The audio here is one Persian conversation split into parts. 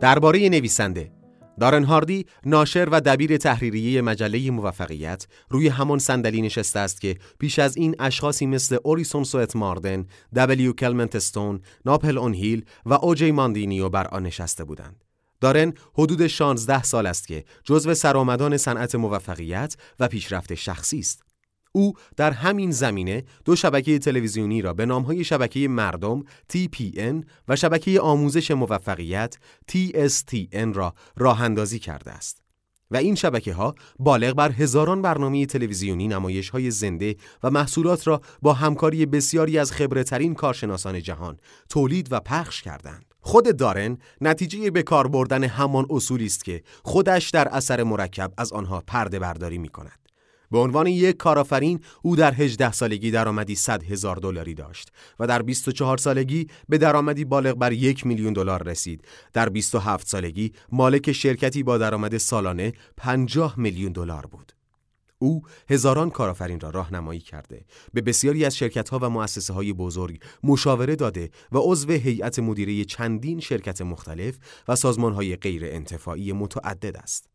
درباره نویسنده دارن هاردی ناشر و دبیر تحریریه مجله موفقیت روی همان صندلی نشسته است که پیش از این اشخاصی مثل اوریسون سوئت ماردن، دبلیو کلمنت استون، ناپل اون هیل و اوجی ماندینیو بر آن نشسته بودند. دارن حدود 16 سال است که جزو سرآمدان صنعت موفقیت و پیشرفت شخصی است. او در همین زمینه دو شبکه تلویزیونی را به نامهای شبکه مردم TPN و شبکه آموزش موفقیت TSTN را راه اندازی کرده است. و این شبکه ها بالغ بر هزاران برنامه تلویزیونی نمایش های زنده و محصولات را با همکاری بسیاری از خبرترین کارشناسان جهان تولید و پخش کردند. خود دارن نتیجه به کار بردن همان اصولی است که خودش در اثر مرکب از آنها پرده برداری می کند. به عنوان یک کارآفرین او در 18 سالگی درآمدی 100 هزار دلاری داشت و در 24 سالگی به درآمدی بالغ بر یک میلیون دلار رسید. در 27 سالگی مالک شرکتی با درآمد سالانه 50 میلیون دلار بود. او هزاران کارآفرین را راهنمایی کرده به بسیاری از شرکت‌ها و مؤسسه های بزرگ مشاوره داده و عضو هیئت مدیره چندین شرکت مختلف و سازمان‌های غیر انتفاعی متعدد است.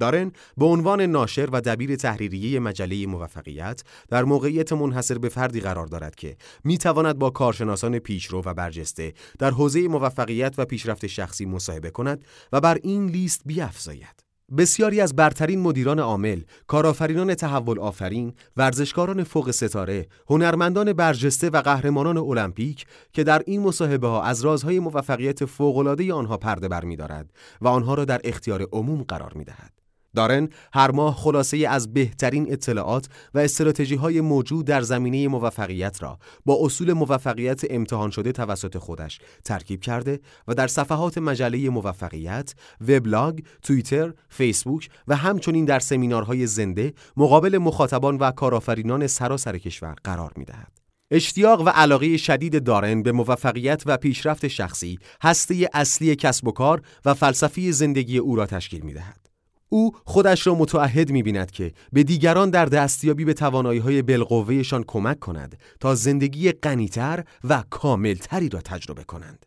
دارن به عنوان ناشر و دبیر تحریریه مجله موفقیت در موقعیت منحصر به فردی قرار دارد که می تواند با کارشناسان پیشرو و برجسته در حوزه موفقیت و پیشرفت شخصی مصاحبه کند و بر این لیست بیافزاید. بسیاری از برترین مدیران عامل، کارآفرینان تحول آفرین، ورزشکاران فوق ستاره، هنرمندان برجسته و قهرمانان المپیک که در این مصاحبه ها از رازهای موفقیت فوق‌العاده آنها پرده برمی‌دارد و آنها را در اختیار عموم قرار می‌دهد. دارن هر ماه خلاصه از بهترین اطلاعات و استراتژی های موجود در زمینه موفقیت را با اصول موفقیت امتحان شده توسط خودش ترکیب کرده و در صفحات مجله موفقیت، وبلاگ، توییتر، فیسبوک و همچنین در سمینارهای زنده مقابل مخاطبان و کارآفرینان سراسر کشور قرار می دهد. اشتیاق و علاقه شدید دارن به موفقیت و پیشرفت شخصی هسته اصلی کسب و کار و فلسفی زندگی او را تشکیل می دهد. او خودش را متعهد می بیند که به دیگران در دستیابی به توانایی های بالقوهشان کمک کند تا زندگی غنیتر و کاملتری را تجربه کنند.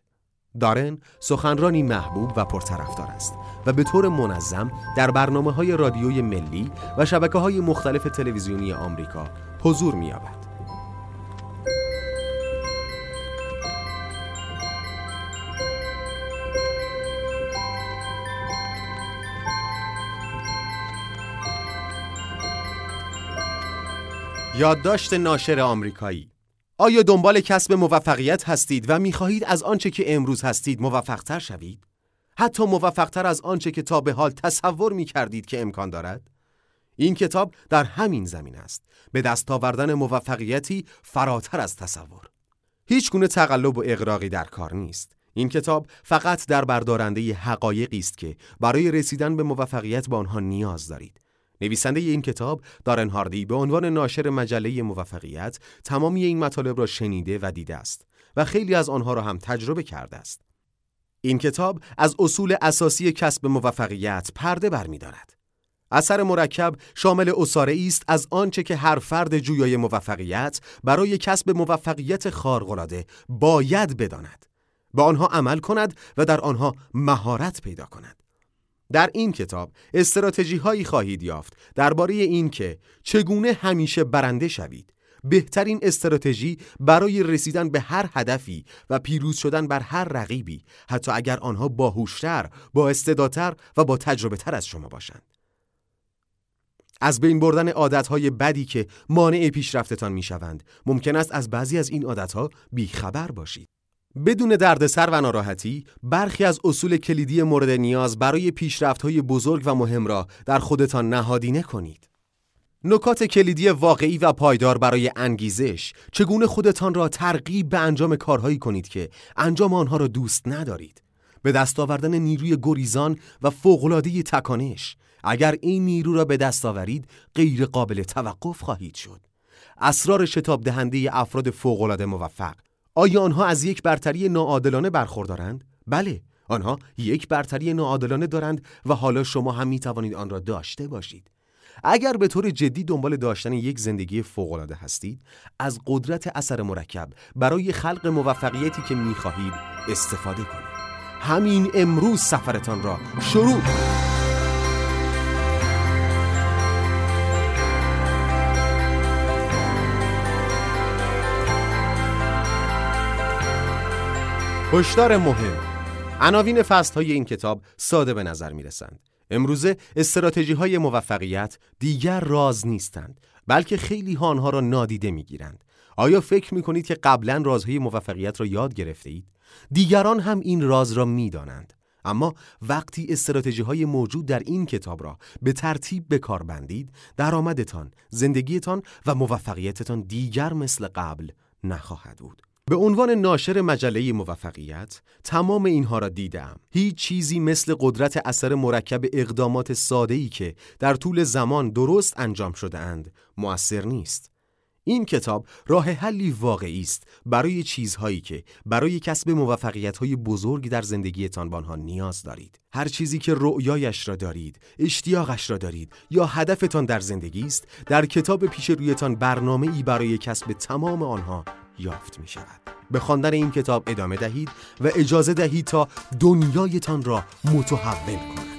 دارن سخنرانی محبوب و پرطرفدار است و به طور منظم در برنامه های رادیوی ملی و شبکه های مختلف تلویزیونی آمریکا حضور می یادداشت ناشر آمریکایی. آیا دنبال کسب موفقیت هستید و می‌خواهید از آنچه که امروز هستید موفقتر شوید؟ حتی موفقتر از آنچه که تا به حال تصور می کردید که امکان دارد؟ این کتاب در همین زمین است. به دست آوردن موفقیتی فراتر از تصور. هیچ گونه تقلب و اقراقی در کار نیست. این کتاب فقط در بردارنده حقایقی است که برای رسیدن به موفقیت با آنها نیاز دارید. نویسنده این کتاب دارن هاردی به عنوان ناشر مجله موفقیت تمامی این مطالب را شنیده و دیده است و خیلی از آنها را هم تجربه کرده است. این کتاب از اصول اساسی کسب موفقیت پرده برمیدارد. اثر مرکب شامل اصاره است از آنچه که هر فرد جویای موفقیت برای کسب موفقیت خارق‌العاده باید بداند. به آنها عمل کند و در آنها مهارت پیدا کند. در این کتاب استراتژی هایی خواهید یافت درباره اینکه چگونه همیشه برنده شوید بهترین استراتژی برای رسیدن به هر هدفی و پیروز شدن بر هر رقیبی حتی اگر آنها باهوشتر، با استعدادتر و با تجربه تر از شما باشند. از بین بردن عادتهای بدی که مانع پیشرفتتان می‌شوند ممکن است از بعضی از این عادتها بیخبر باشید. بدون دردسر و ناراحتی برخی از اصول کلیدی مورد نیاز برای های بزرگ و مهم را در خودتان نهادینه کنید. نکات کلیدی واقعی و پایدار برای انگیزش چگونه خودتان را ترغیب به انجام کارهایی کنید که انجام آنها را دوست ندارید؟ به دست آوردن نیروی گریزان و فوق‌العاده تکانش. اگر این نیرو را به دست آورید غیر قابل توقف خواهید شد. اسرار شتاب دهنده افراد فوق‌العاده موفق. آیا آنها از یک برتری ناعادلانه برخوردارند؟ بله، آنها یک برتری ناعادلانه دارند و حالا شما هم می توانید آن را داشته باشید. اگر به طور جدی دنبال داشتن یک زندگی فوق‌العاده هستید، از قدرت اثر مرکب برای خلق موفقیتی که می خواهید استفاده کنید. همین امروز سفرتان را شروع هشدار مهم عناوین فصل های این کتاب ساده به نظر می رسند. امروزه استراتژی های موفقیت دیگر راز نیستند بلکه خیلی آنها را نادیده می گیرند. آیا فکر می کنید که قبلا رازهای موفقیت را یاد گرفته اید؟ دیگران هم این راز را می دانند. اما وقتی استراتژی های موجود در این کتاب را به ترتیب به کار بندید درآمدتان، زندگیتان و موفقیتتان دیگر مثل قبل نخواهد بود. به عنوان ناشر مجله موفقیت تمام اینها را دیدم. هیچ چیزی مثل قدرت اثر مرکب اقدامات ساده‌ای که در طول زمان درست انجام شده اند مؤثر نیست. این کتاب راه حلی واقعی است برای چیزهایی که برای کسب موفقیت‌های بزرگ در زندگیتان به آنها نیاز دارید. هر چیزی که رؤیایش را دارید، اشتیاقش را دارید یا هدفتان در زندگی است، در کتاب پیش رویتان برنامه ای برای کسب تمام آنها یافت می شود. به خواندن این کتاب ادامه دهید و اجازه دهید تا دنیایتان را متحول کند.